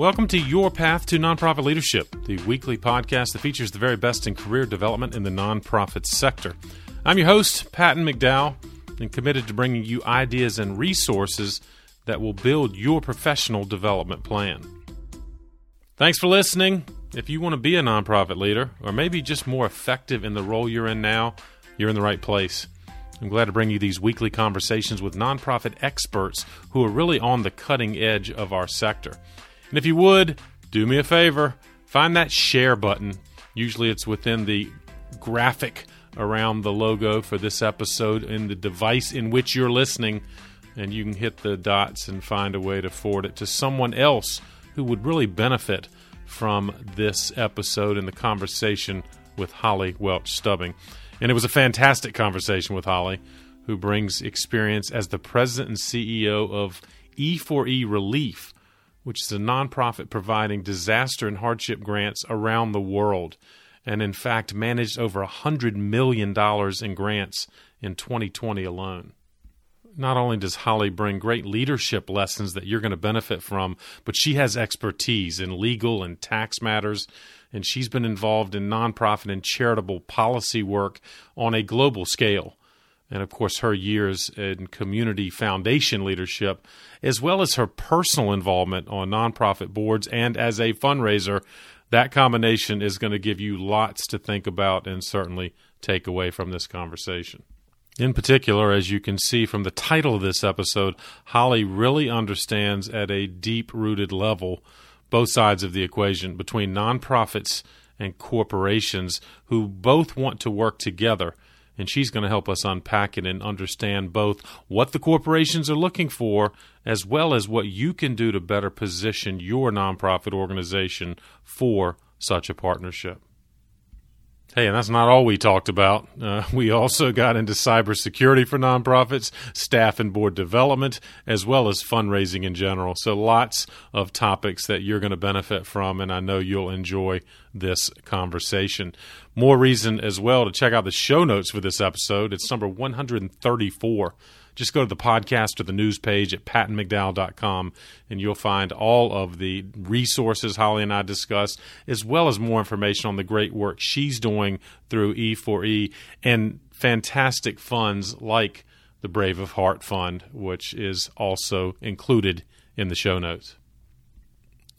Welcome to Your Path to Nonprofit Leadership, the weekly podcast that features the very best in career development in the nonprofit sector. I'm your host, Patton McDowell, and committed to bringing you ideas and resources that will build your professional development plan. Thanks for listening. If you want to be a nonprofit leader, or maybe just more effective in the role you're in now, you're in the right place. I'm glad to bring you these weekly conversations with nonprofit experts who are really on the cutting edge of our sector. And if you would, do me a favor, find that share button. Usually it's within the graphic around the logo for this episode in the device in which you're listening, and you can hit the dots and find a way to forward it to someone else who would really benefit from this episode and the conversation with Holly Welch Stubbing. And it was a fantastic conversation with Holly, who brings experience as the president and CEO of E4E Relief, which is a nonprofit providing disaster and hardship grants around the world, and in fact managed over $100 million in grants in 2020 alone. Not only does Holly bring great leadership lessons that you're going to benefit from, but she has expertise in legal and tax matters and she's been involved in nonprofit and charitable policy work on a global scale. And of course, her years in community foundation leadership, as well as her personal involvement on nonprofit boards and as a fundraiser, that combination is going to give you lots to think about and certainly take away from this conversation. In particular, as you can see from the title of this episode, Holly really understands at a deep rooted level both sides of the equation between nonprofits and corporations who both want to work together. And she's going to help us unpack it and understand both what the corporations are looking for as well as what you can do to better position your nonprofit organization for such a partnership. Hey, and that's not all we talked about. Uh, we also got into cybersecurity for nonprofits, staff and board development, as well as fundraising in general. So, lots of topics that you're going to benefit from, and I know you'll enjoy this conversation. More reason as well to check out the show notes for this episode. It's number 134 just go to the podcast or the news page at pattonmcdowell.com and you'll find all of the resources Holly and I discussed, as well as more information on the great work she's doing through E4E and fantastic funds like the Brave of Heart Fund, which is also included in the show notes.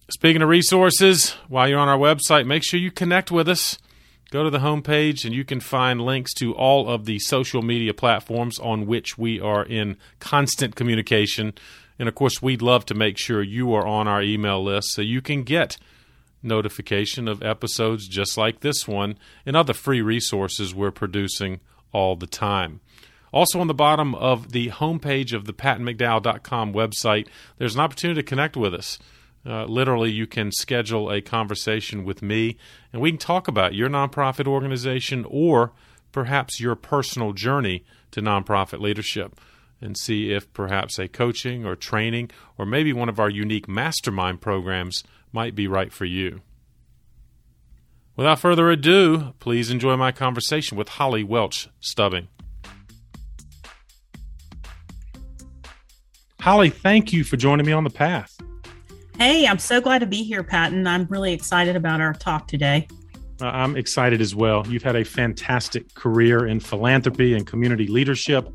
Speaking of resources, while you're on our website, make sure you connect with us. Go to the homepage and you can find links to all of the social media platforms on which we are in constant communication. And of course, we'd love to make sure you are on our email list so you can get notification of episodes just like this one and other free resources we're producing all the time. Also, on the bottom of the homepage of the pattonmcdowell.com website, there's an opportunity to connect with us. Uh, literally, you can schedule a conversation with me, and we can talk about your nonprofit organization or perhaps your personal journey to nonprofit leadership and see if perhaps a coaching or training or maybe one of our unique mastermind programs might be right for you. Without further ado, please enjoy my conversation with Holly Welch Stubbing. Holly, thank you for joining me on the path. Hey, I'm so glad to be here, Patton. I'm really excited about our talk today. Uh, I'm excited as well. You've had a fantastic career in philanthropy and community leadership,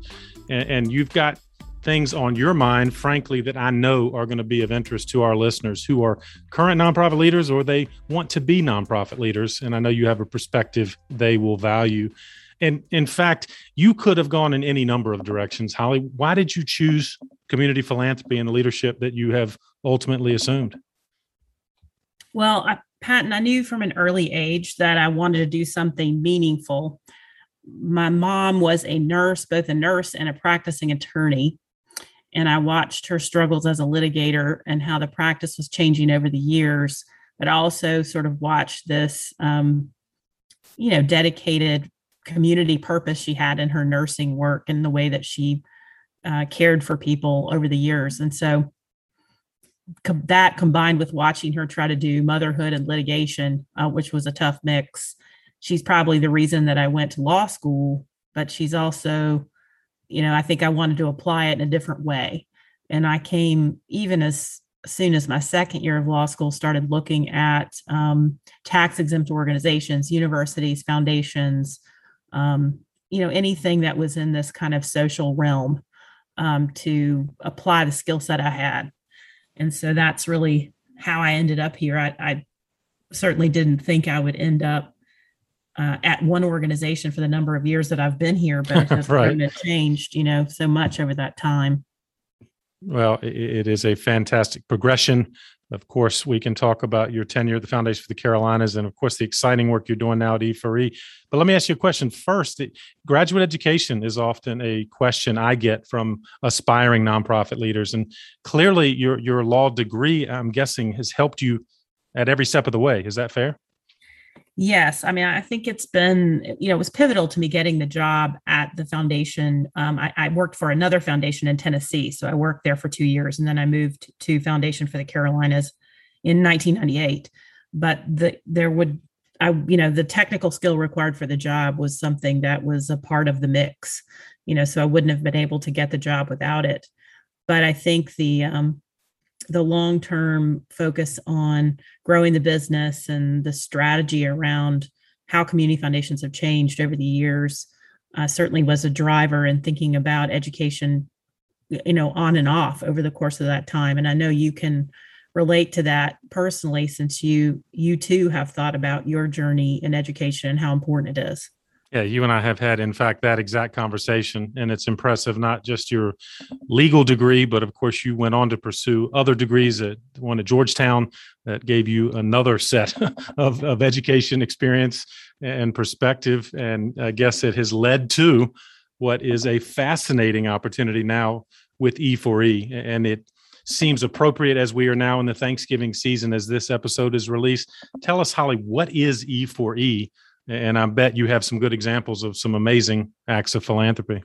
and, and you've got things on your mind, frankly, that I know are going to be of interest to our listeners who are current nonprofit leaders or they want to be nonprofit leaders. And I know you have a perspective they will value. And in fact, you could have gone in any number of directions. Holly, why did you choose community philanthropy and the leadership that you have ultimately assumed? Well, I, Patton, I knew from an early age that I wanted to do something meaningful. My mom was a nurse, both a nurse and a practicing attorney. And I watched her struggles as a litigator and how the practice was changing over the years. But I also sort of watched this, um, you know, dedicated community purpose she had in her nursing work and the way that she uh, cared for people over the years. And so com- that combined with watching her try to do motherhood and litigation, uh, which was a tough mix, she's probably the reason that I went to law school, but she's also, you know, I think I wanted to apply it in a different way. And I came even as soon as my second year of law school started looking at um, tax exempt organizations, universities, foundations, um, you know, anything that was in this kind of social realm um, to apply the skill set I had. And so that's really how I ended up here. I, I certainly didn't think I would end up uh, at one organization for the number of years that I've been here, but it has right. changed, you know, so much over that time. Well, it is a fantastic progression. Of course, we can talk about your tenure at the Foundation for the Carolinas and, of course, the exciting work you're doing now at E4E. But let me ask you a question first. Graduate education is often a question I get from aspiring nonprofit leaders. And clearly, your, your law degree, I'm guessing, has helped you at every step of the way. Is that fair? Yes, I mean, I think it's been, you know, it was pivotal to me getting the job at the foundation. Um, I, I, worked for another foundation in Tennessee, so I worked there for two years, and then I moved to Foundation for the Carolinas in 1998. But the there would, I, you know, the technical skill required for the job was something that was a part of the mix, you know, so I wouldn't have been able to get the job without it. But I think the um, the long term focus on growing the business and the strategy around how community foundations have changed over the years uh, certainly was a driver in thinking about education you know on and off over the course of that time. And i know you can relate to that personally since you you too have thought about your journey in education and how important it is yeah, you and I have had, in fact, that exact conversation. And it's impressive, not just your legal degree, but of course, you went on to pursue other degrees at one at Georgetown that gave you another set of, of education experience and perspective. And I guess it has led to what is a fascinating opportunity now with E4E. And it seems appropriate as we are now in the Thanksgiving season as this episode is released. Tell us, Holly, what is E4E? And I bet you have some good examples of some amazing acts of philanthropy.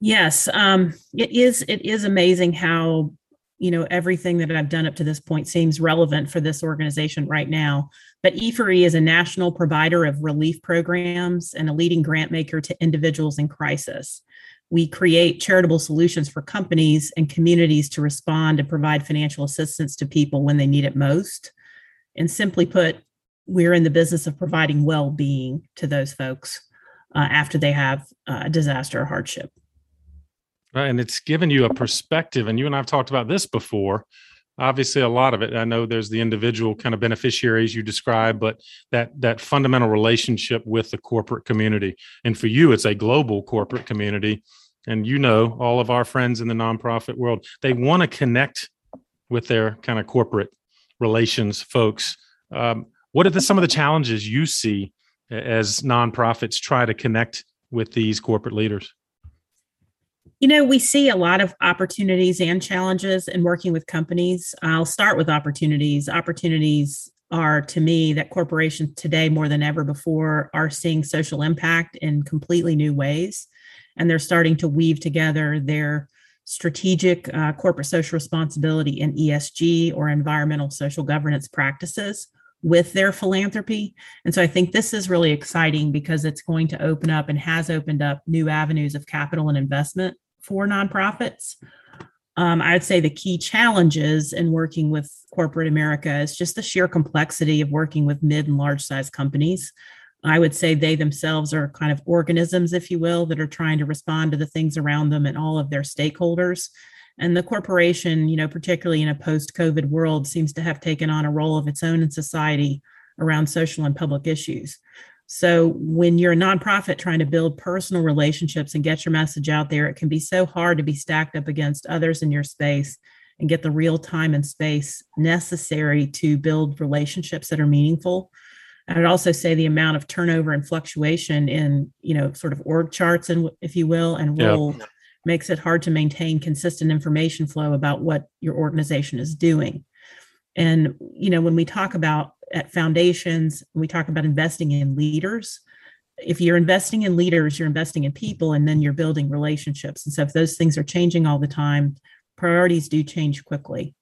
Yes, um, it is. It is amazing how you know everything that I've done up to this point seems relevant for this organization right now. But E4E is a national provider of relief programs and a leading grant maker to individuals in crisis. We create charitable solutions for companies and communities to respond and provide financial assistance to people when they need it most. And simply put, we're in the business of providing well-being to those folks uh, after they have uh, a disaster or hardship. Right, and it's given you a perspective, and you and I've talked about this before. Obviously, a lot of it. I know there's the individual kind of beneficiaries you describe, but that that fundamental relationship with the corporate community, and for you, it's a global corporate community. And you know, all of our friends in the nonprofit world, they want to connect with their kind of corporate relations folks. Um, what are the, some of the challenges you see as nonprofits try to connect with these corporate leaders? You know, we see a lot of opportunities and challenges in working with companies. I'll start with opportunities. Opportunities are to me that corporations today more than ever before are seeing social impact in completely new ways and they're starting to weave together their strategic uh, corporate social responsibility and esg or environmental social governance practices with their philanthropy. And so I think this is really exciting because it's going to open up and has opened up new avenues of capital and investment for nonprofits. Um, I would say the key challenges in working with corporate America is just the sheer complexity of working with mid and large size companies. I would say they themselves are kind of organisms, if you will, that are trying to respond to the things around them and all of their stakeholders. And the corporation, you know, particularly in a post COVID world, seems to have taken on a role of its own in society around social and public issues. So when you're a nonprofit trying to build personal relationships and get your message out there, it can be so hard to be stacked up against others in your space and get the real time and space necessary to build relationships that are meaningful. I would also say the amount of turnover and fluctuation in, you know, sort of org charts and if you will, and role yeah makes it hard to maintain consistent information flow about what your organization is doing. And you know, when we talk about at foundations, we talk about investing in leaders. If you're investing in leaders, you're investing in people and then you're building relationships. And so if those things are changing all the time, priorities do change quickly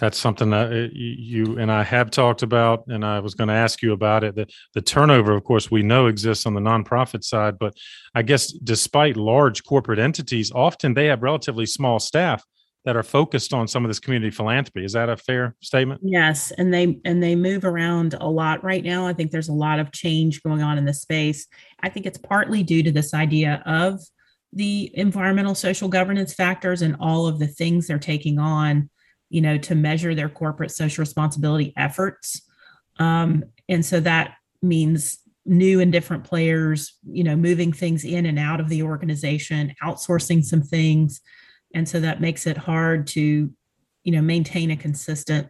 that's something that uh, you and I have talked about, and I was going to ask you about it. The, the turnover, of course, we know exists on the nonprofit side, but I guess despite large corporate entities, often they have relatively small staff. that are focused on some of this community philanthropy. Is that a fair statement? Yes, and they and they move around a lot right now. I think there's a lot of change going on in the space. I think it's partly due to this idea of the environmental social governance factors and all of the things they're taking on, you know, to measure their corporate social responsibility efforts. Um, and so that means new and different players, you know, moving things in and out of the organization, outsourcing some things. And so that makes it hard to, you know, maintain a consistent,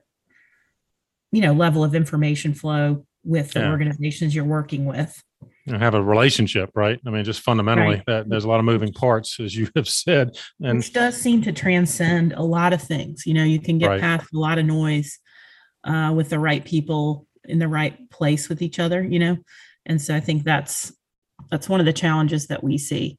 you know, level of information flow with the yeah. organizations you're working with. And have a relationship, right? I mean, just fundamentally, right. that there's a lot of moving parts, as you have said, and which does seem to transcend a lot of things. You know, you can get right. past a lot of noise uh, with the right people in the right place with each other. You know, and so I think that's that's one of the challenges that we see.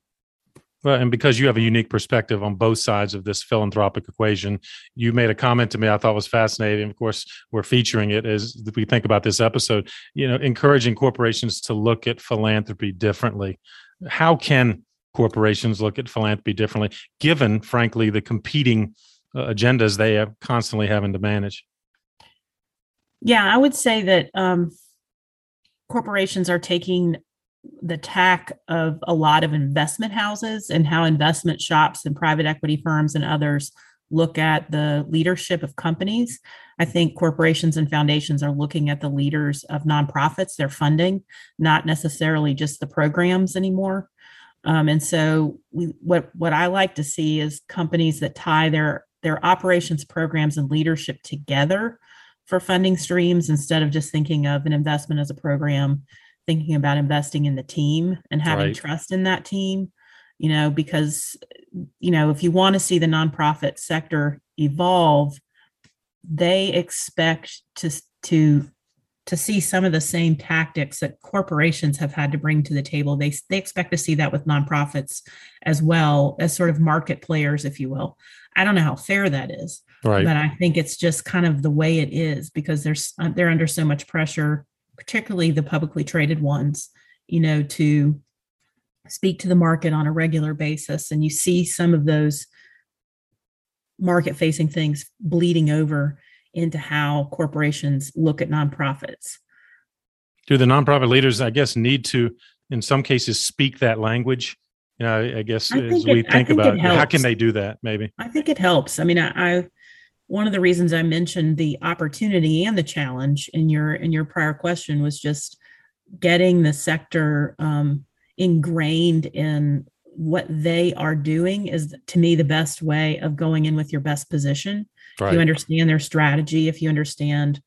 Well, and because you have a unique perspective on both sides of this philanthropic equation, you made a comment to me I thought was fascinating. Of course, we're featuring it as we think about this episode. You know, encouraging corporations to look at philanthropy differently. How can corporations look at philanthropy differently, given, frankly, the competing uh, agendas they are constantly having to manage? Yeah, I would say that um, corporations are taking the tack of a lot of investment houses and how investment shops and private equity firms and others look at the leadership of companies. I think corporations and foundations are looking at the leaders of nonprofits, their funding, not necessarily just the programs anymore. Um, and so, we, what what I like to see is companies that tie their their operations programs and leadership together for funding streams instead of just thinking of an investment as a program thinking about investing in the team and having right. trust in that team you know because you know if you want to see the nonprofit sector evolve they expect to to to see some of the same tactics that corporations have had to bring to the table they they expect to see that with nonprofits as well as sort of market players if you will i don't know how fair that is Right. But I think it's just kind of the way it is because there's uh, they're under so much pressure, particularly the publicly traded ones, you know, to speak to the market on a regular basis. And you see some of those market facing things bleeding over into how corporations look at nonprofits. Do the nonprofit leaders, I guess, need to, in some cases, speak that language? You know, I guess I as we it, think, think about how can they do that, maybe? I think it helps. I mean, I, I one of the reasons I mentioned the opportunity and the challenge in your in your prior question was just getting the sector um, ingrained in what they are doing is to me the best way of going in with your best position. Right. If you understand their strategy, if you understand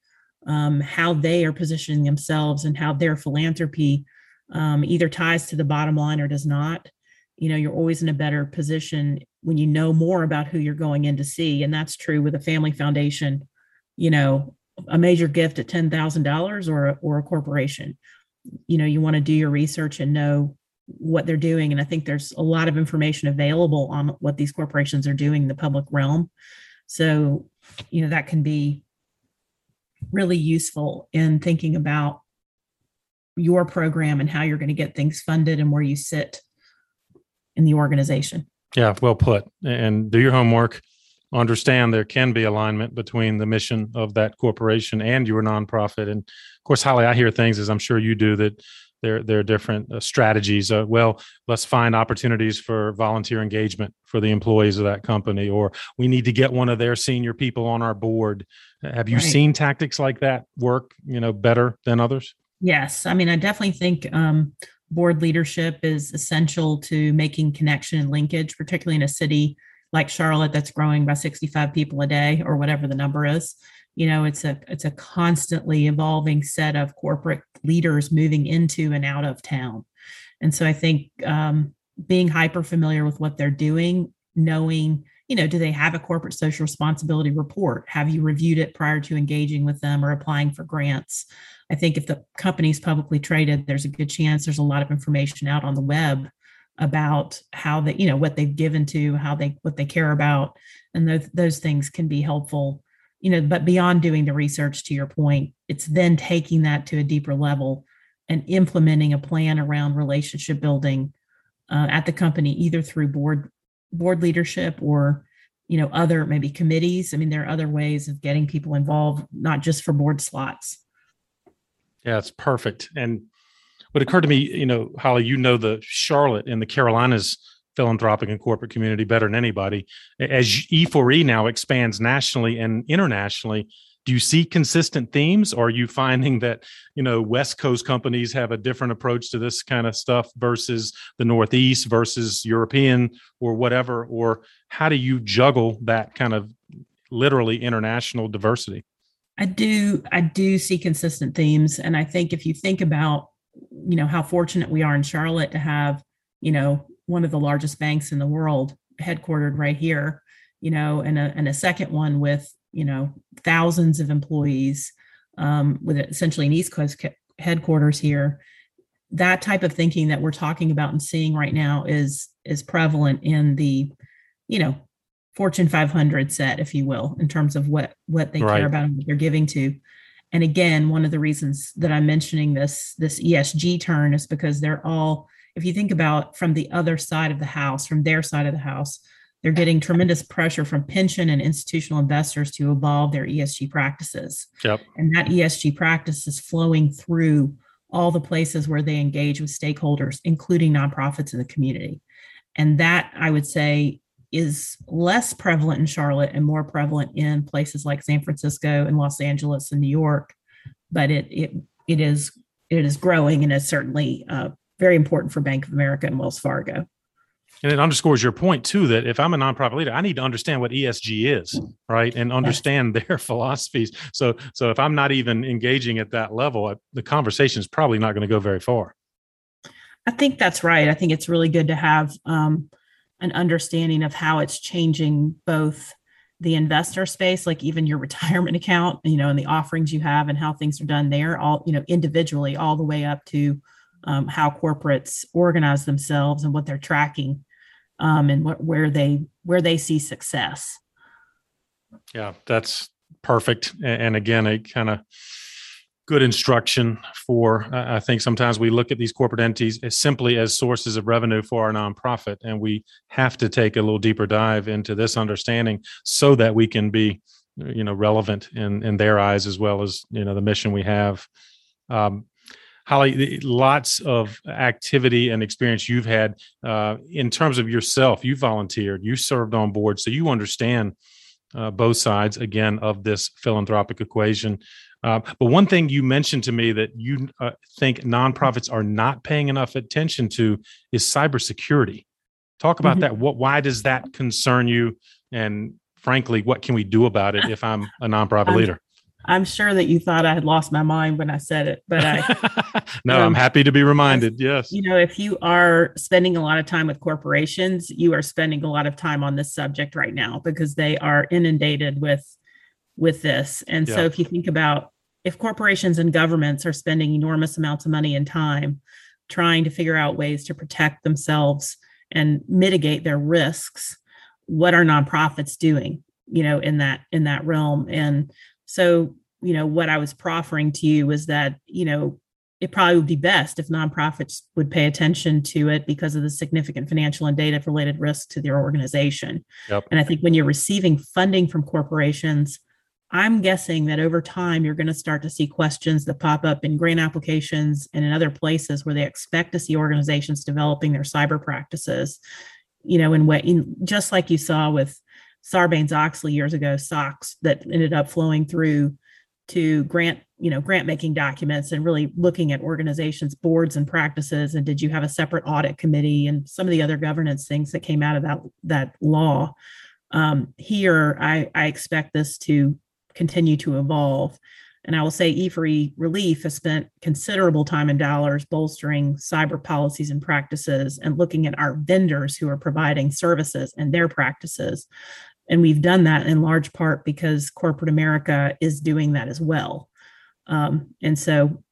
um, how they are positioning themselves and how their philanthropy um, either ties to the bottom line or does not, you know, you're always in a better position when you know more about who you're going in to see and that's true with a family foundation you know a major gift at $10,000 or or a corporation. You know you want to do your research and know what they're doing and i think there's a lot of information available on what these corporations are doing in the public realm. So you know that can be really useful in thinking about your program and how you're going to get things funded and where you sit in the organization yeah, well put. And do your homework. Understand there can be alignment between the mission of that corporation and your nonprofit. And of course, Holly, I hear things as I'm sure you do that there there are different uh, strategies. Uh, well, let's find opportunities for volunteer engagement for the employees of that company, or we need to get one of their senior people on our board. Have you right. seen tactics like that work? You know, better than others. Yes, I mean, I definitely think um, board leadership is essential to making connection and linkage, particularly in a city like Charlotte that's growing by 65 people a day or whatever the number is. You know, it's a it's a constantly evolving set of corporate leaders moving into and out of town. And so I think um, being hyper familiar with what they're doing, knowing, you know, do they have a corporate social responsibility report? Have you reviewed it prior to engaging with them or applying for grants? I think if the company's publicly traded, there's a good chance there's a lot of information out on the web about how they, you know, what they've given to, how they, what they care about, and those those things can be helpful. You know, but beyond doing the research, to your point, it's then taking that to a deeper level and implementing a plan around relationship building uh, at the company, either through board board leadership or you know, other maybe committees. I mean, there are other ways of getting people involved, not just for board slots. Yeah, it's perfect. And what occurred to me, you know, Holly, you know the Charlotte and the Carolinas philanthropic and corporate community better than anybody. As E4E now expands nationally and internationally, do you see consistent themes or are you finding that you know west coast companies have a different approach to this kind of stuff versus the northeast versus european or whatever or how do you juggle that kind of literally international diversity i do i do see consistent themes and i think if you think about you know how fortunate we are in charlotte to have you know one of the largest banks in the world headquartered right here you know and a, and a second one with you know thousands of employees um, with essentially an East Coast headquarters here. That type of thinking that we're talking about and seeing right now is is prevalent in the, you know, Fortune 500 set, if you will, in terms of what what they right. care about and what they're giving to. And again, one of the reasons that I'm mentioning this this ESG turn is because they're all, if you think about from the other side of the house, from their side of the house, they're getting tremendous pressure from pension and institutional investors to evolve their ESG practices. Yep. And that ESG practice is flowing through all the places where they engage with stakeholders, including nonprofits in the community. And that I would say is less prevalent in Charlotte and more prevalent in places like San Francisco and Los Angeles and New York. But it it it is it is growing and is certainly uh, very important for Bank of America and Wells Fargo. And it underscores your point too that if I'm a nonprofit leader, I need to understand what ESG is, right, and understand yes. their philosophies. So, so if I'm not even engaging at that level, the conversation is probably not going to go very far. I think that's right. I think it's really good to have um, an understanding of how it's changing both the investor space, like even your retirement account, you know, and the offerings you have and how things are done there, all you know, individually, all the way up to um, how corporates organize themselves and what they're tracking um, and what, where they where they see success. Yeah, that's perfect. And again, it kind of good instruction for i think sometimes we look at these corporate entities as simply as sources of revenue for our nonprofit and we have to take a little deeper dive into this understanding so that we can be you know relevant in in their eyes as well as you know the mission we have um, Holly, lots of activity and experience you've had uh, in terms of yourself. You volunteered, you served on board, so you understand uh, both sides again of this philanthropic equation. Uh, but one thing you mentioned to me that you uh, think nonprofits are not paying enough attention to is cybersecurity. Talk about mm-hmm. that. What? Why does that concern you? And frankly, what can we do about it if I'm a nonprofit leader? I'm sure that you thought I had lost my mind when I said it, but I. no, um, I'm happy to be reminded. Yes. You know, if you are spending a lot of time with corporations, you are spending a lot of time on this subject right now because they are inundated with with this. And yeah. so, if you think about if corporations and governments are spending enormous amounts of money and time trying to figure out ways to protect themselves and mitigate their risks, what are nonprofits doing? You know, in that in that realm and so, you know, what I was proffering to you was that, you know, it probably would be best if nonprofits would pay attention to it because of the significant financial and data related risk to their organization. Yep. And I think when you're receiving funding from corporations, I'm guessing that over time you're going to start to see questions that pop up in grant applications and in other places where they expect to see organizations developing their cyber practices. You know, in way in, just like you saw with Sarbanes Oxley years ago, SOX, that ended up flowing through to grant, you know, grant making documents and really looking at organizations, boards, and practices. And did you have a separate audit committee and some of the other governance things that came out of that that law? Um, here, I, I expect this to continue to evolve. And I will say E4E Relief has spent considerable time and dollars bolstering cyber policies and practices and looking at our vendors who are providing services and their practices. And we've done that in large part because corporate America is doing that as well. Um, and so,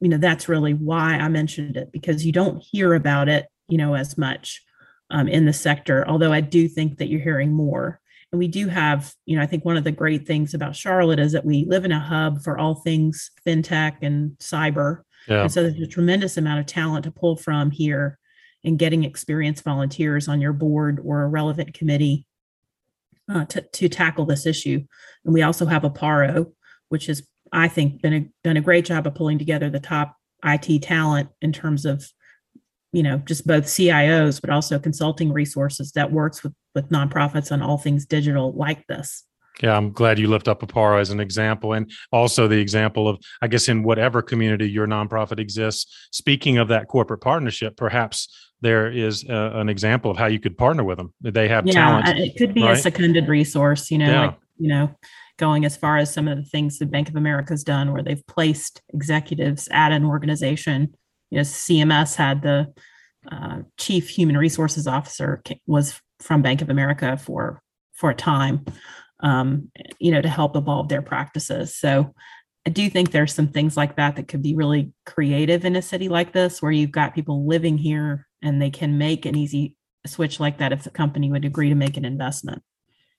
you know, that's really why I mentioned it because you don't hear about it, you know, as much um, in the sector. Although I do think that you're hearing more. And we do have, you know, I think one of the great things about Charlotte is that we live in a hub for all things fintech and cyber. Yeah. And so there's a tremendous amount of talent to pull from here and getting experienced volunteers on your board or a relevant committee uh, to, to tackle this issue. And we also have Apparo, which has, I think, been a, done a great job of pulling together the top IT talent in terms of, you know, just both CIOs, but also consulting resources that works with, with nonprofits on all things digital like this. Yeah, I'm glad you lift up Apparo as an example and also the example of, I guess, in whatever community your nonprofit exists. Speaking of that corporate partnership, perhaps there is a, an example of how you could partner with them. They have yeah, talent. It could be right? a seconded resource, you know, yeah. like, you know, going as far as some of the things that Bank of America has done where they've placed executives at an organization. You know, CMS had the uh, chief human resources officer was from Bank of America for for a time um, you know, to help evolve their practices. So I do think there's some things like that that could be really creative in a city like this, where you've got people living here and they can make an easy switch like that if the company would agree to make an investment.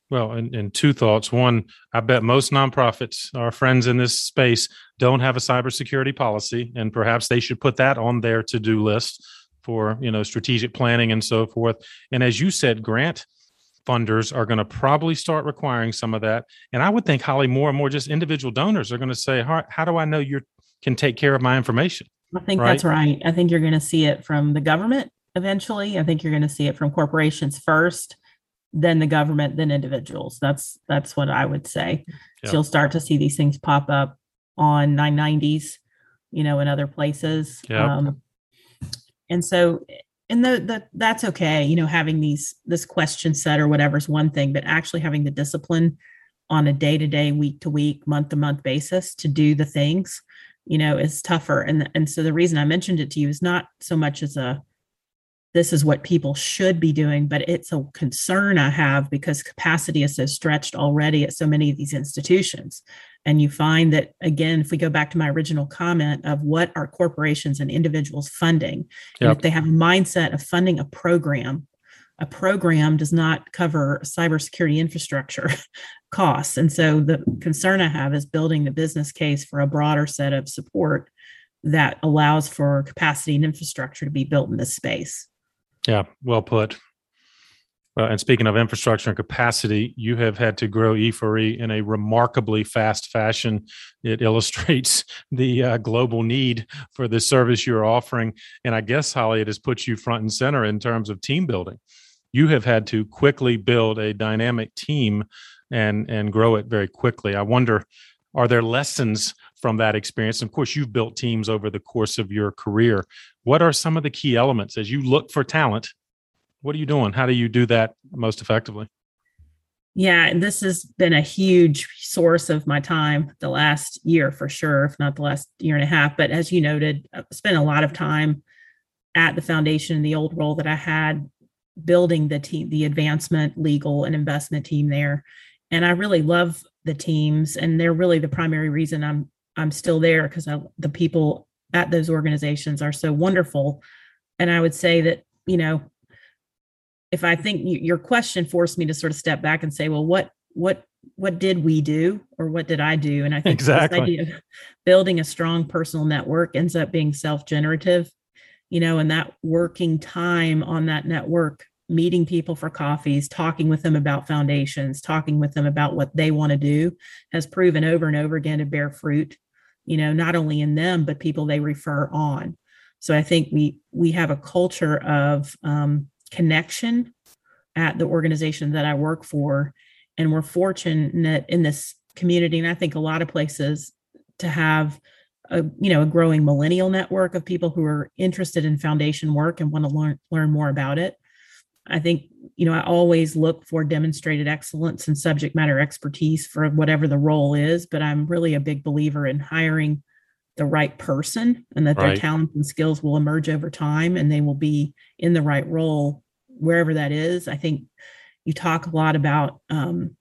Well, and, and two thoughts. One, I bet most nonprofits, our friends in this space, don't have a cybersecurity policy, and perhaps they should put that on their to-do list for you know strategic planning and so forth. And as you said, Grant, funders are going to probably start requiring some of that. And I would think, Holly, more and more just individual donors are going to say, how, how do I know you can take care of my information? I think right? that's right. I think you're going to see it from the government eventually. I think you're going to see it from corporations first, then the government, than individuals. That's that's what I would say. Yep. So you'll start to see these things pop up on 990s, you know, in other places. Yep. Um, and so and the, the that's okay you know having these this question set or whatever is one thing but actually having the discipline on a day to day week to week month to month basis to do the things you know is tougher and and so the reason i mentioned it to you is not so much as a this is what people should be doing, but it's a concern I have because capacity is so stretched already at so many of these institutions. And you find that, again, if we go back to my original comment of what are corporations and individuals funding, yep. if they have a mindset of funding a program, a program does not cover cybersecurity infrastructure costs. And so the concern I have is building the business case for a broader set of support that allows for capacity and infrastructure to be built in this space. Yeah, well put. Uh, and speaking of infrastructure and capacity, you have had to grow E4E in a remarkably fast fashion. It illustrates the uh, global need for the service you're offering. And I guess, Holly, it has put you front and center in terms of team building. You have had to quickly build a dynamic team and, and grow it very quickly. I wonder, are there lessons from that experience? And of course, you've built teams over the course of your career. What are some of the key elements as you look for talent? What are you doing? How do you do that most effectively? Yeah, this has been a huge source of my time the last year for sure, if not the last year and a half. But as you noted, I've spent a lot of time at the foundation in the old role that I had building the team, the advancement, legal, and investment team there. And I really love the teams, and they're really the primary reason I'm I'm still there because the people at those organizations are so wonderful. And I would say that, you know, if I think your question forced me to sort of step back and say, well, what, what, what did we do or what did I do? And I think exactly building a strong personal network ends up being self-generative, you know, and that working time on that network meeting people for coffees, talking with them about foundations, talking with them about what they want to do has proven over and over again to bear fruit you know not only in them but people they refer on. So i think we we have a culture of um, connection at the organization that i work for and we're fortunate in this community and i think a lot of places to have a you know a growing millennial network of people who are interested in foundation work and want to learn learn more about it I think, you know, I always look for demonstrated excellence and subject matter expertise for whatever the role is, but I'm really a big believer in hiring the right person and that right. their talents and skills will emerge over time and they will be in the right role wherever that is. I think you talk a lot about um,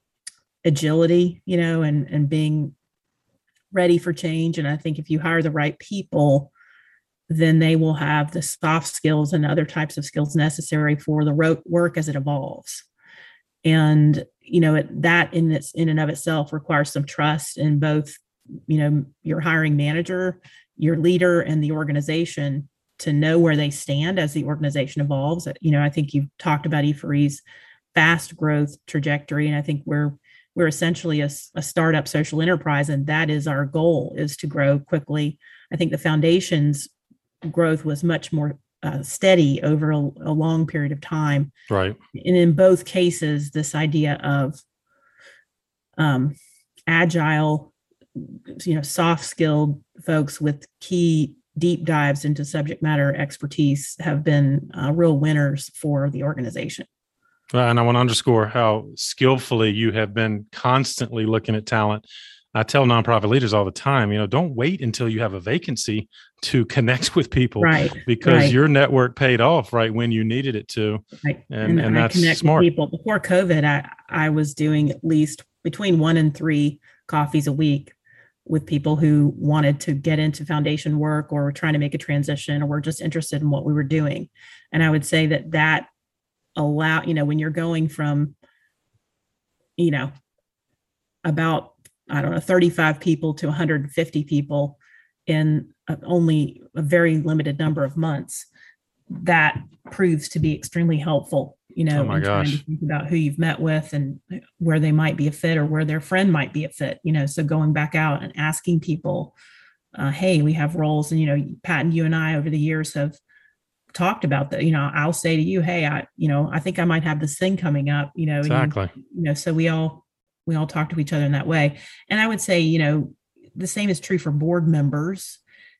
agility, you know, and and being ready for change. And I think if you hire the right people, then they will have the soft skills and other types of skills necessary for the work as it evolves. And you know it, that in its in and of itself requires some trust in both, you know, your hiring manager, your leader, and the organization to know where they stand as the organization evolves. You know, I think you've talked about E4E's fast growth trajectory. And I think we're we're essentially a, a startup social enterprise, and that is our goal is to grow quickly. I think the foundation's growth was much more uh, steady over a, a, long period of time. Right. And in both cases, this idea of um, agile, you know, soft skilled folks with key deep dives into subject matter expertise have been uh, real winners for the organization. And I want to underscore how skillfully you have been constantly looking at talent. I tell nonprofit leaders all the time, you know, don't wait until you have a vacancy to connect with people, right? Because right. your network paid off right when you needed it to, right. and, and, and that's smart. people before COVID, I I was doing at least between one and three coffees a week with people who wanted to get into foundation work or were trying to make a transition or were just interested in what we were doing. And I would say that that allow, you know, when you're going from, you know, about, I don't know, 35 people to 150 people in only a very limited number of months, that proves to be extremely helpful you know, oh my gosh. think about who you've met with and where they might be a fit or where their friend might be a fit, you know. So going back out and asking people, uh, hey, we have roles, and you know, Pat and you and I over the years have talked about that. You know, I'll say to you, hey, I, you know, I think I might have this thing coming up, you know, exactly. You, you know, so we all we all talk to each other in that way. And I would say, you know, the same is true for board members.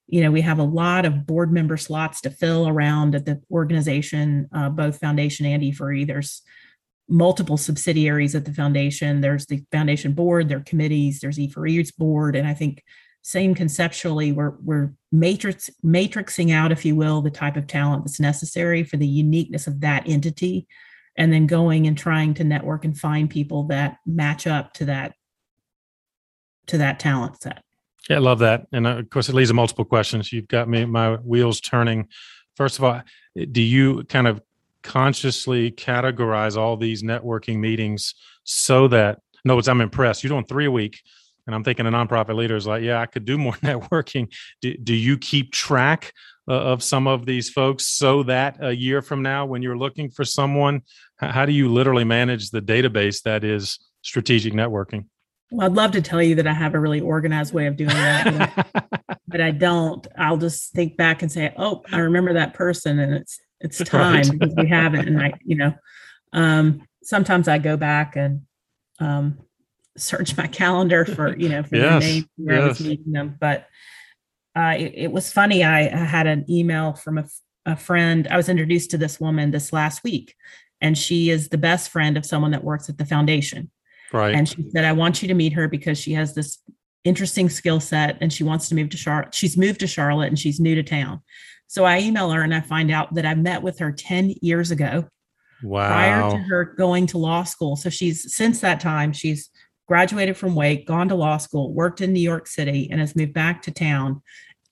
You know we have a lot of board member slots to fill around at the organization uh, both foundation and e4e there's multiple subsidiaries at the foundation. There's the foundation board there are committees there's e4e's board. And i think same conceptually we're we're matrix matrixing out if you will the type of talent that's necessary for the uniqueness of that entity and then going and trying to network and find people that match up to that to that talent set yeah, I love that. And uh, of course, it leads to multiple questions. You've got me, my wheels turning. First of all, do you kind of consciously categorize all these networking meetings so that, no, I'm impressed. You're doing three a week. And I'm thinking a nonprofit leader is like, yeah, I could do more networking. Do, do you keep track uh, of some of these folks so that a year from now, when you're looking for someone, how do you literally manage the database that is strategic networking? Well, I'd love to tell you that I have a really organized way of doing that, but I don't. I'll just think back and say, "Oh, I remember that person," and it's it's time right. because we haven't. And I, you know, um, sometimes I go back and um, search my calendar for you know for yes. the name where yes. I was meeting them. But uh, it, it, was funny. I, I, had an email from a, a friend. I was introduced to this woman this last week, and she is the best friend of someone that works at the foundation. Right. And she said, I want you to meet her because she has this interesting skill set and she wants to move to Charlotte. She's moved to Charlotte and she's new to town. So I email her and I find out that I met with her 10 years ago. Wow. Prior to her going to law school. So she's since that time, she's graduated from Wake, gone to law school, worked in New York City, and has moved back to town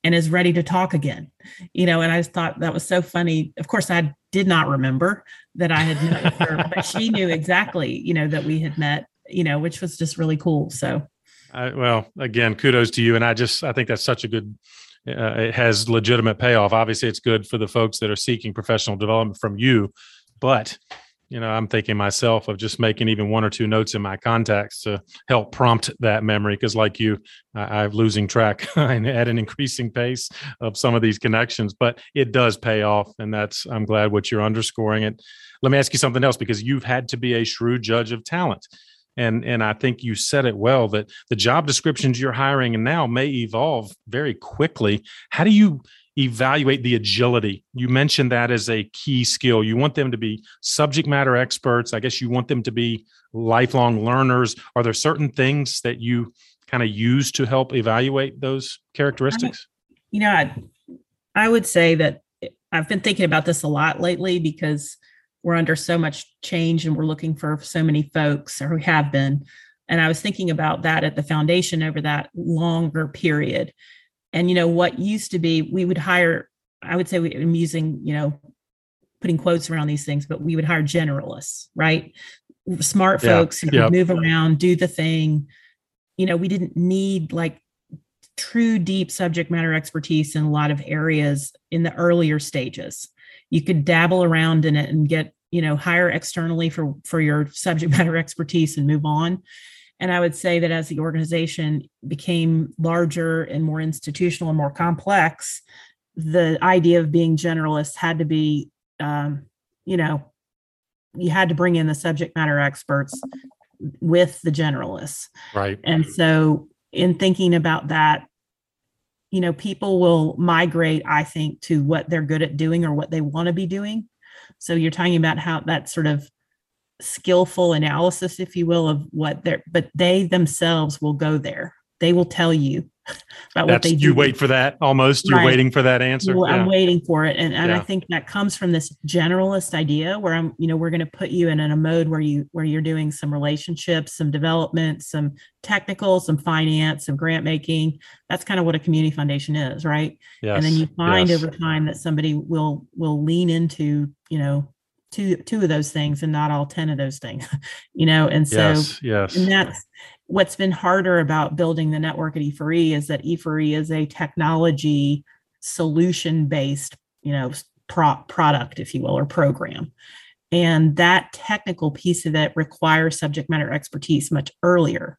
and is ready to talk again. You know, and I just thought that was so funny. Of course, I did not remember that I had met her, but she knew exactly, you know, that we had met you know, which was just really cool. So, I, well, again, kudos to you. And I just, I think that's such a good, uh, it has legitimate payoff. Obviously, it's good for the folks that are seeking professional development from you. But, you know, I'm thinking myself of just making even one or two notes in my contacts to help prompt that memory. Because, like you, I, I'm losing track at an increasing pace of some of these connections, but it does pay off. And that's, I'm glad what you're underscoring it. Let me ask you something else because you've had to be a shrewd judge of talent and and i think you said it well that the job descriptions you're hiring and now may evolve very quickly how do you evaluate the agility. You mentioned that as a key skill. You want them to be subject matter experts. I guess you want them to be lifelong learners. Are there certain things that you kind of use to help evaluate those characteristics? You know I, I would say that i've been thinking about this a lot lately because we're under so much change and we're looking for so many folks or we have been. And i was thinking about that at the foundation over that longer period and you know what used to be we would hire i would say we, i'm using you know putting quotes around these things but we would hire generalists right? Smart yeah. folks who could move around do the thing. You know we didn't need like true deep subject matter expertise in a lot of areas in the earlier stages. You could dabble around in it and get you know hire externally for for your subject matter expertise and move on and i would say that as the organization became larger and more institutional and more complex the idea of being generalist had to be um, you know you had to bring in the subject matter experts with the generalists. Right. And so in thinking about that you know people will migrate i think to what they're good at doing or what they want to be doing. So you're talking about how that sort of skillful analysis if you will of what they're but they themselves will go there they will tell you about That's, what they do. You wait for that almost. You're right. waiting for that answer. Well, yeah. I'm waiting for it. And, and yeah. I think that comes from this generalist idea where I'm, you know, we're going to put you in, in a mode where you where you're doing some relationships, some development, some technical, some finance, some grant making. That's kind of what a community foundation is, right? Yes. And then you find yes. over time that somebody will will lean into, you know, two two of those things and not all 10 of those things you know and so yes, yes. and that's what's been harder about building the network at E4E is that E4E is a technology solution based, you know, pro- product, if you will, or program. And that technical piece of it requires subject matter expertise much earlier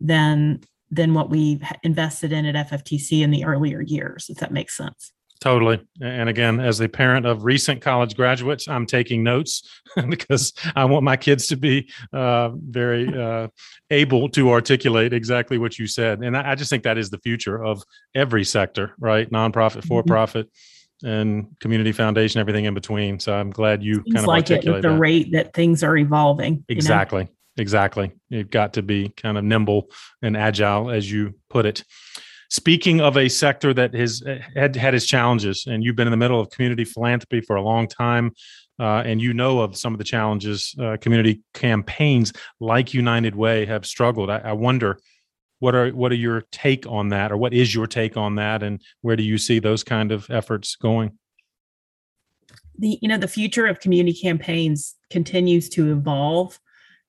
than than what we've invested in at FFTC in the earlier years, if that makes sense. Totally. And again, as a parent of recent college graduates, I'm taking notes because I want my kids to be uh, very uh, able to articulate exactly what you said. And I, I, just think that is the future of every sector, right? Nonprofit, for profit. Mm-hmm. And community foundation, everything in between. So I'm glad you Seems kind of like articulate it with the that. rate that things are evolving. Exactly, you know? exactly. You've got to be kind of nimble and agile, as you put it. Speaking of a sector that has had had its challenges, and you've been in the middle of community philanthropy for a long time, uh, and you know of some of the challenges uh, community campaigns like United Way have struggled. I, I wonder what are what are your take on that, or what is your take on that, and where do you see those kind of efforts going? The you know the future of community campaigns continues to evolve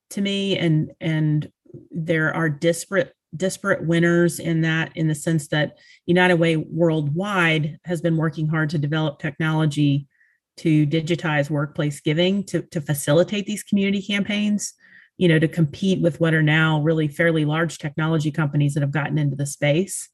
to me, and and there are disparate disparate winners in that in the sense that united way worldwide has been working hard to develop technology to digitize workplace giving to, to facilitate these community campaigns you know to compete with what are now really fairly large technology companies that have gotten into the space.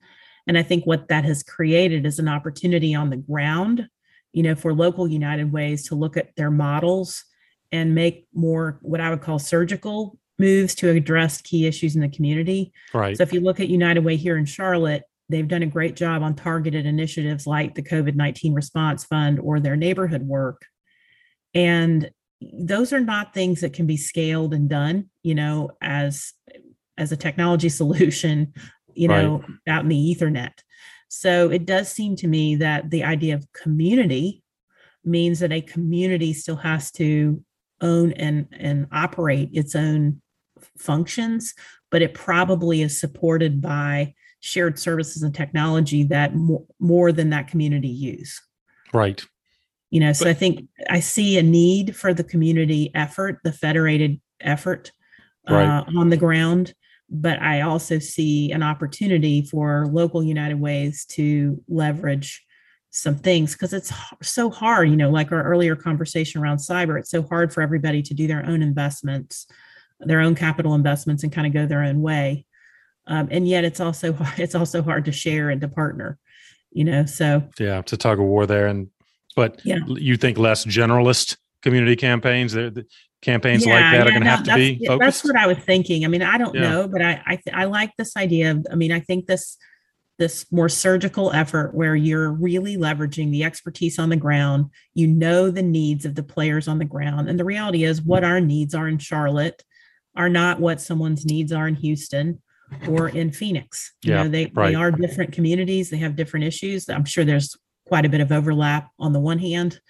And i think what that has created is an opportunity on the ground you know for local united ways to look at their models and make more what i would call surgical moves to address key issues in the community. Right. So if you look at United Way here in Charlotte, they've done a great job on targeted initiatives like the COVID 19 response fund or their neighborhood work. And those are not things that can be scaled and done, you know, as as a technology solution, you know, right. out in the ethernet. So it does seem to me that the idea of community means that a community still has to own and and operate its own functions, but it probably is supported by shared services and technology that more, more than that community use. Right. You know, so but, I think I see a need for the community effort, the federated effort right. uh, on the ground. But I also see an opportunity for local United Ways to leverage some things because it's so hard, you know, like our earlier conversation around cyber, it's so hard for everybody to do their own investments their own capital investments and kind of go their own way. Um, and yet it's also it's also hard to share and to partner, you know. So yeah, it's a tug of war there. And but yeah. you think less generalist community campaigns, the campaigns yeah, like that yeah, are going to no, have to be focused. That's what I was thinking. I mean, I don't know, but I I, th- I like this idea of. I mean, I think this this more surgical effort where you're really leveraging the expertise on the ground. You know the needs of the players on the ground, and the reality is what our needs are in Charlotte are not what someone's needs are in Houston or in Phoenix. You yeah, know, they, right. they are different communities, they have different issues. I'm sure there's quite a bit of overlap on the one hand.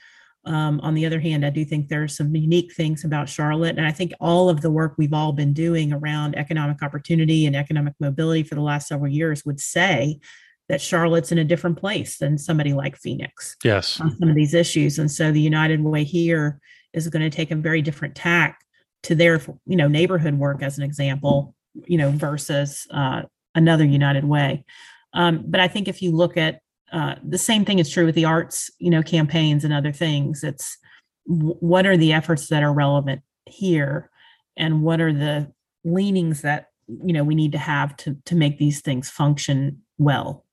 Um, on the other hand, I do think there are some unique things about Charlotte. And I think all of the work we've all been doing around economic opportunity and economic mobility for the last several years would say that Charlotte's in a different place than somebody like Phoenix. Yes. On some of these issues. And so the United Way here is going to take a very different tack to their you know neighborhood work as an example you know versus uh, another united way. Um, but i think if you look at uh, the same thing is true with the arts you know campaigns and other things. It's what are the efforts that are relevant here? And what are the leanings that you know we need to have to to make these things function well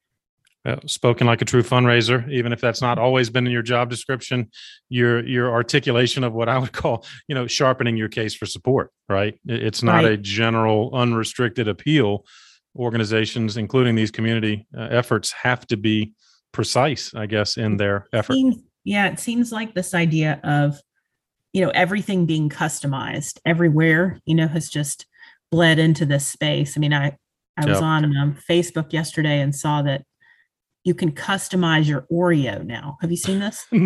uh, spoken like a true fundraiser even if that's not always been in your job description your your articulation of what i would call you know sharpening your case for support right? It's not right. a general unrestricted appeal. Organizations including these community uh, efforts have to be precise i guess in their effort. yeah it seems like this idea of you know everything being customized everywhere you know has just bled into this space. I mean i i was on um, facebook yesterday and saw that you can customize your oreo now. Have you seen this? No,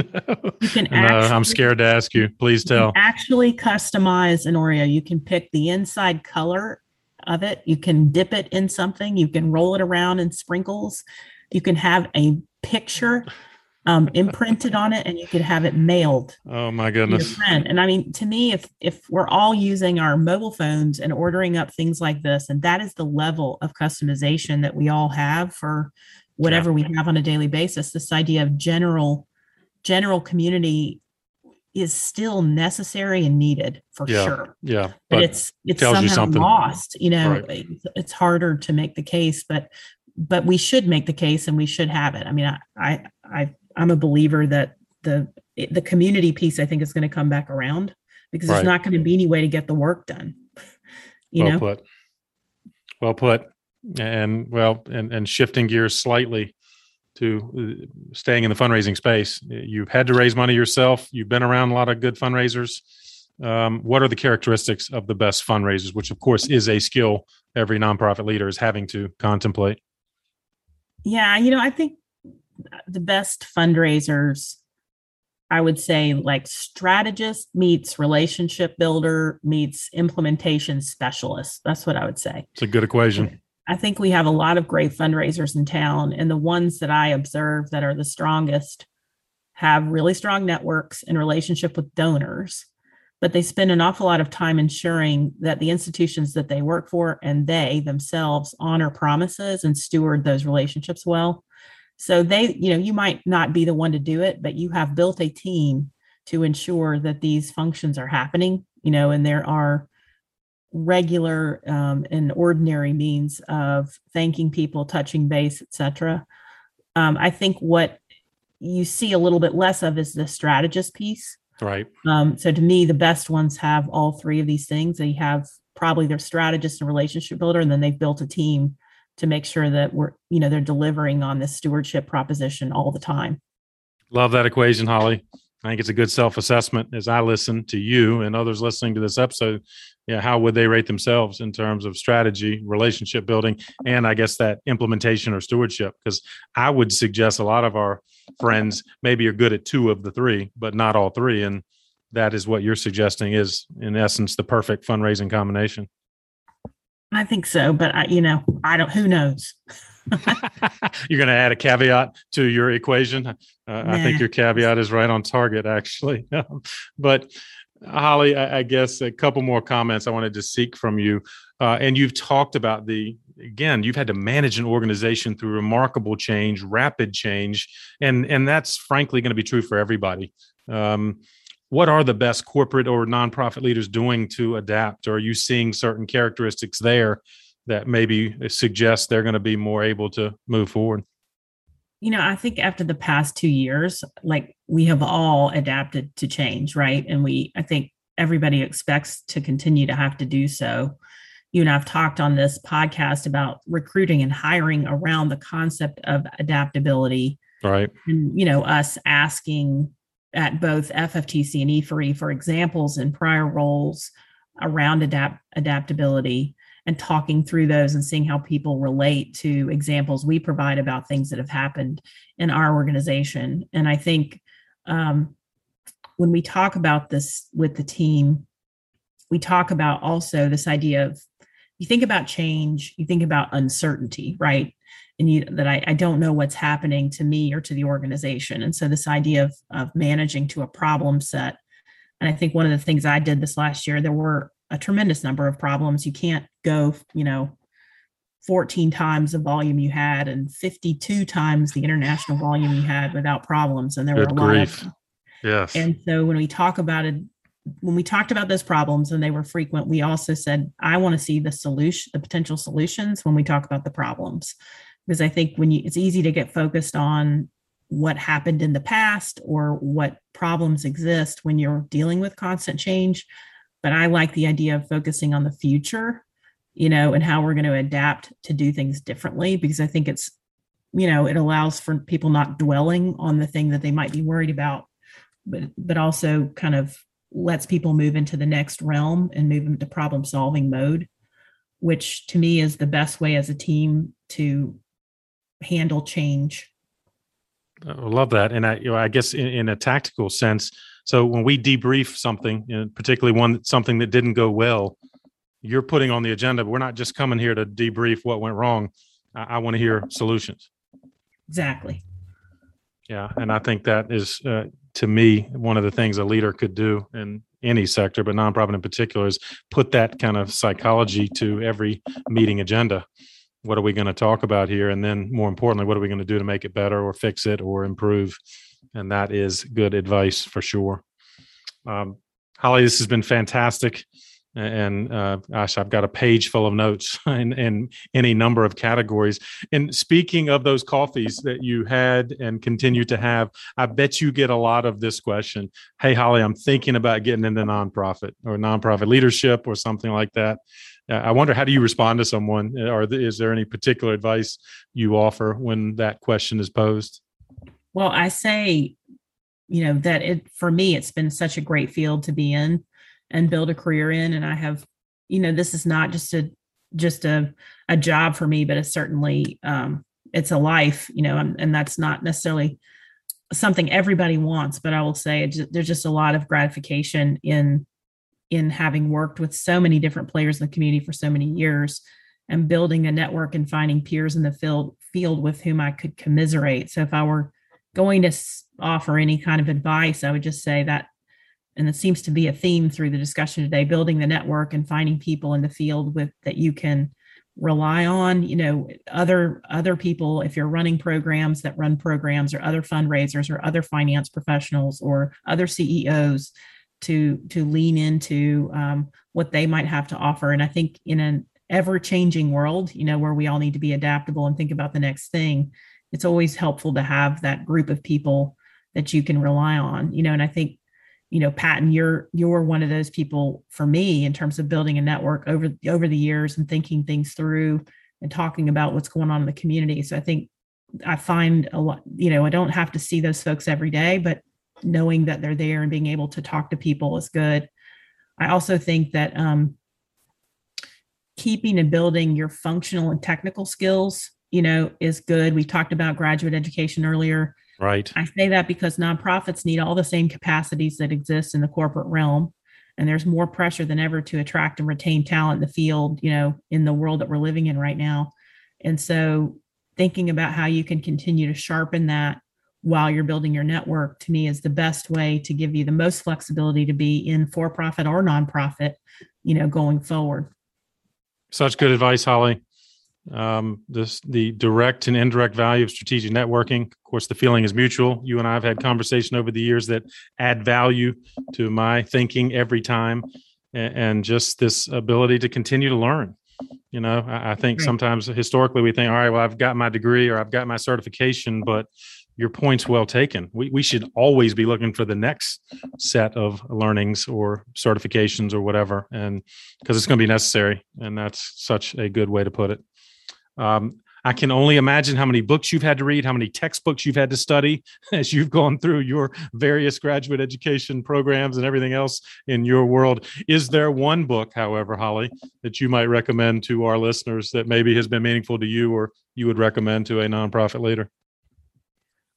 you can no, actually, i'm scared to ask you. Please tell. actually customize an oreo. You can pick the inside color of it. You can dip it in something. You can roll it around in sprinkles. You can have a picture um, imprinted on it and you could have it mailed. Oh my goodness. And I mean, to me, if if we're all using our mobile phones and ordering up things like this, and that is the level of customization that we all have for whatever yeah. we have on a daily basis, this idea of general general community is still necessary and needed for yeah, sure. Yeah. But, but it's it's somehow you lost. You know, right. it's harder to make the case, but but we should make the case and we should have it. I mean, I I I I'm a believer that the the community piece I think is going to come back around because right. there's not going to be any way to get the work done. You well know? put. Well put. And well, and and shifting gears slightly to uh, staying in the fundraising space. You've had to raise money yourself. You've been around a lot of good fundraisers. Um, what are the characteristics of the best fundraisers, which of course is a skill every nonprofit leader is having to contemplate? Yeah, you know, I think the best fundraisers I would say like strategist meets relationship builder meets implementation specialist. That's what I would say. It's a good equation. I think we have a lot of great fundraisers in town, and the ones that I observe that are the strongest have really strong networks and relationship with donors, but they spend an awful lot of time ensuring that the institutions that they work for and they themselves honor promises and steward those relationships well. So they, you know, you might not be the one to do it, but you have built a team to ensure that these functions are happening, you know, and there are regular um, and ordinary means of thanking people, touching base, etc. Um, I think what you see a little bit less of is the strategist piece. Right. Um, so to me, the best ones have all three of these things. They have probably their strategist and relationship builder, and then they've built a team to make sure that we're you know they're delivering on this stewardship proposition all the time love that equation holly i think it's a good self-assessment as i listen to you and others listening to this episode yeah how would they rate themselves in terms of strategy relationship building and i guess that implementation or stewardship because i would suggest a lot of our friends maybe are good at two of the three but not all three and that is what you're suggesting is in essence the perfect fundraising combination I think so, but I, you know, I don't. Who knows? You're going to add a caveat to your equation. Uh, nah. I think your caveat is right on target, actually. but Holly, I, I, guess a couple more comments I wanted to seek from you. Uh, and you've talked about the again, you've had to manage an organization through remarkable change, rapid change, and and that's frankly going to be true for everybody. Um, what are the best corporate or nonprofit leaders doing to adapt? Or are you seeing certain characteristics there that maybe suggest they're going to be more able to move forward? You know, I think after the past two years, like we have all adapted to change, right? And we, I think everybody expects to continue to have to do so. You and I've talked on this podcast about recruiting and hiring around the concept of adaptability. Right. And, you know, us asking at both FFTC and E4E for examples in prior roles around adapt adaptability and talking through those and seeing how people relate to examples we provide about things that have happened in our organization. And I think um, when we talk about this with the team, we talk about also this idea of you think about change, you think about uncertainty, right? and you, that I, I don't know what's happening to me or to the organization. And so this idea of, of managing to a problem set. And I think one of the things I did this last year, there were a tremendous number of problems. You can't go, you know, 14 times the volume you had and 52 times the international volume you had without problems. And there Good were a grief. lot of Yes. And so when we talk about it, when we talked about those problems and they were frequent, we also said, I want to see the solution, the potential solutions when we talk about the problems. Because I think when you, it's easy to get focused on what happened in the past or what problems exist when you're dealing with constant change. But I like the idea of focusing on the future, you know, and how we're going to adapt to do things differently because I think it's, you know, it allows for people not dwelling on the thing that they might be worried about, but but also kind of lets people move into the next realm and move into problem solving mode, which to me is the best way as a team to handle change. I love that, and I, you know, I guess in, in, a tactical sense. So when we debrief something, you know, particularly one something that didn't go well, you're putting on the agenda. But we're not just coming here to debrief what went wrong. I, I want to hear solutions. Exactly. Yeah, and I think that is uh, to me, one of the things a leader could do in any sector, but nonprofit in particular, is put that kind of psychology to every meeting agenda. What are we going to talk about here? And then, more importantly, what are we going to do to make it better or fix it or improve? And that is good advice for sure. Um, Holly, this has been fantastic and uh, gosh, I've got a page full of notes in, in any number of categories. And speaking of those coffees that you had and continue to have, I bet you get a lot of this question. Hey, Holly, I'm thinking about getting into nonprofit or nonprofit leadership or something like that. Uh, I wonder how do you respond to someone, or is there any particular advice you offer when that question is posed? Well, I say, you know, that it for me, it's been such a great field to be in and build a career in and i have you know this is not just a just a, a job for me but it's certainly um, it's a life you know and, and, that's not necessarily something everybody wants but i will say there's just a lot of gratification in in having worked with so many different players in the community for so many years and building a network and finding peers in the field field with whom i could commiserate. So if i were going to offer any kind of advice i would just say that and it seems to be a theme through the discussion today building the network and finding people in the field with that you can rely on you know other other people if you're running programs that run programs or other fundraisers or other finance professionals or other ceos to to lean into um, what they might have to offer. And i think in an ever changing world you know where we all need to be adaptable and think about the next thing it's always helpful to have that group of people that you can rely on you know and i think you know patton you're you're one of those people for me in terms of building a network over over the years and thinking things through and talking about what's going on in the community. So i think i find a lot you know i don't have to see those folks every day but knowing that they're there and being able to talk to people is good. I also think that um, keeping and building your functional and technical skills you know is good we talked about graduate education earlier Right. I say that because nonprofits need all the same capacities that exist in the corporate realm. And there's more pressure than ever to attract and retain talent in the field, you know, in the world that we're living in right now. And so thinking about how you can continue to sharpen that while you're building your network to me is the best way to give you the most flexibility to be in for profit or nonprofit, you know, going forward. Such good advice, Holly um, this the direct and indirect value of strategic networking. Of course, the feeling is mutual. You and I have had conversation over the years that add value to my thinking every time, and, and just this ability to continue to learn. You know, I, I think right. sometimes historically we think, all right, well, I've got my degree or I've got my certification, but your point's well taken. We, we should always be looking for the next set of learnings or certifications or whatever, and because it's going to be necessary. And that's such a good way to put it. Um, I can only imagine how many books you've had to read, how many textbooks you've had to study as you've gone through your various graduate education programs and everything else in your world. Is there one book, however, Holly, that you might recommend to our listeners that maybe has been meaningful to you or you would recommend to a nonprofit leader?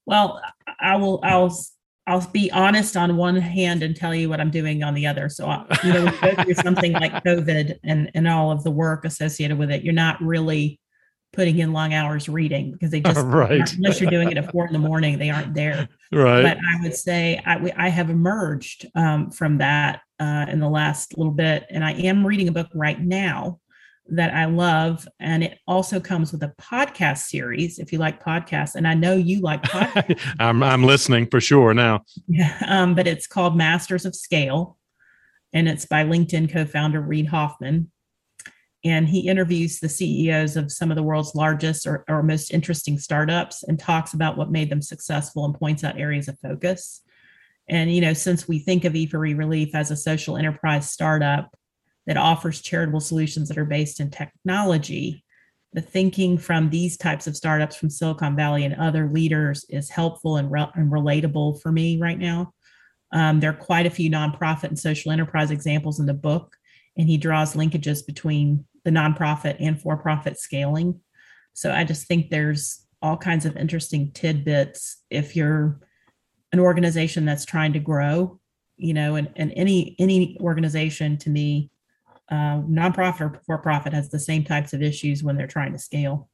Well, I will. I'll. I'll be honest on one hand and tell you what I'm doing on the other. So, you know, go through something like COVID and and all of the work associated with it, you're not really putting in long hours reading because they just right. unless you're doing it at four in the morning they aren't there right but i would say i, I have emerged um, from that uh, in the last little bit and i am reading a book right now that I love. And it also comes with a podcast series if you like podcasts. And I know you like podcasts. I'm, I'm listening for sure now. Yeah, um, but it's called Masters of Scale. And it's by LinkedIn co founder Reid Hoffman. And he interviews the CEOs of some of the world's largest or, or most interesting startups and talks about what made them successful and points out areas of focus. And, you know, since we think of E4E Relief as a social enterprise startup, that offers charitable solutions that are based in technology, the thinking from these types of startups from Silicon Valley and other leaders is helpful and, re- and relatable for me right now. Um, there are quite a few nonprofit and social enterprise examples in the book, and he draws linkages between the nonprofit and for profit scaling. So I just think there's all kinds of interesting tidbits if you're an organization that's trying to grow, you know, and, and any any organization to me uh, nonprofit or for profit has the same types of issues when they're trying to scale.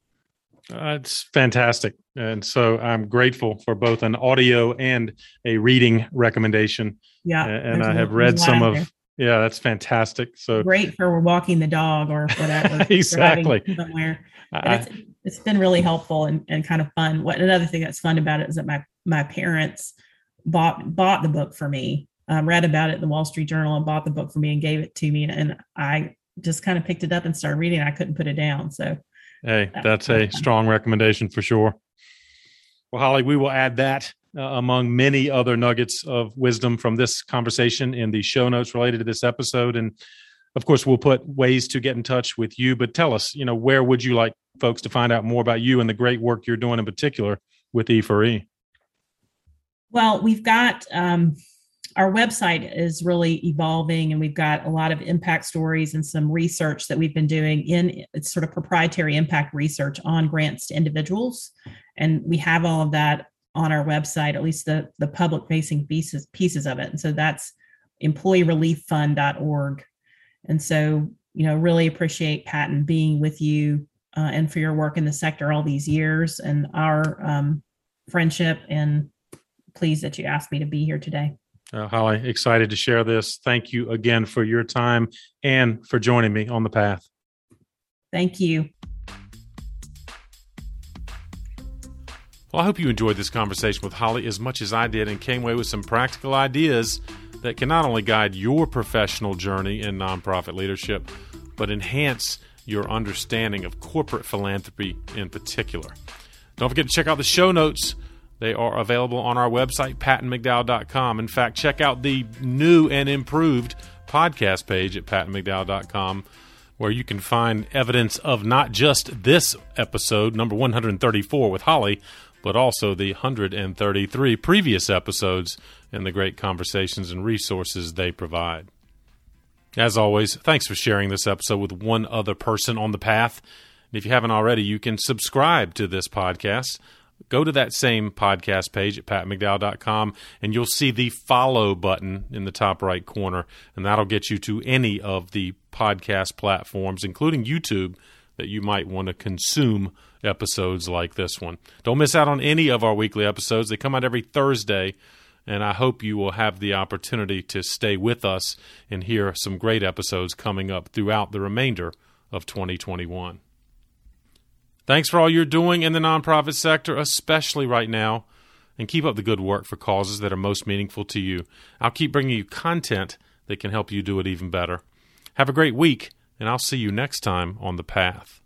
Uh, it's fantastic. And so I'm grateful for both an audio and a reading recommendation. Yeah. And I have read some of, there. Yeah, that's fantastic. So great for walking the dog or whatever. exactly. Somewhere. it's, it's been really helpful and, and kind of fun. What another thing that's fun about it is that my, my parents bought, bought the book for me um, read about it in the Wall Street Journal and bought the book for me and gave it to me. And I just kind of picked it up and started reading. I couldn't put it down. So, hey, that's a strong recommendation for sure. Well, Holly, we will add that uh, among many other nuggets of wisdom from this conversation in the show notes related to this episode. And of course, we'll put ways to get in touch with you. But tell us, you know, where would you like folks to find out more about you and the great work you're doing in particular with E4E? Well, we've got um, our website is really evolving and we've got a lot of impact stories and some research that we've been doing in sort of proprietary impact research on grants to individuals and we have all of that on our website at least the the public facing pieces pieces of it and so that's employeerelieffund.org and so you know really appreciate patton being with you uh, and for your work in the sector all these years and our um, friendship and pleased that you asked me to be here today uh, Holly, excited to share this. Thank you again for your time and for joining me on the path. Thank you. Well, I hope you enjoyed this conversation with Holly as much as I did and came away with some practical ideas that can not only guide your professional journey in nonprofit leadership, but enhance your understanding of corporate philanthropy in particular. Don't forget to check out the show notes they are available on our website, pattonmcdowell.com. In fact, check out the new and improved podcast page at pattonmcdowell.com, where you can find evidence of not just this episode, number 134 with Holly, but also the 133 previous episodes and the great conversations and resources they provide. As always, thanks for sharing this episode with one other person on the path. If you haven't already, you can subscribe to this podcast go to that same podcast page at pattonmcdowell.com and you'll see the follow button in the top right corner and that'll get you to any of the podcast platforms including YouTube that you might want to consume episodes like this one. Don't miss out on any of our weekly episodes. They come out every Thursday and I hope you will have the opportunity to stay with us and hear some great episodes coming up throughout the remainder of 2021. Thanks for all you're doing in the nonprofit sector, especially right now, and keep up the good work for causes that are most meaningful to you. I'll keep bringing you content that can help you do it even better. Have a great week, and I'll see you next time on The Path.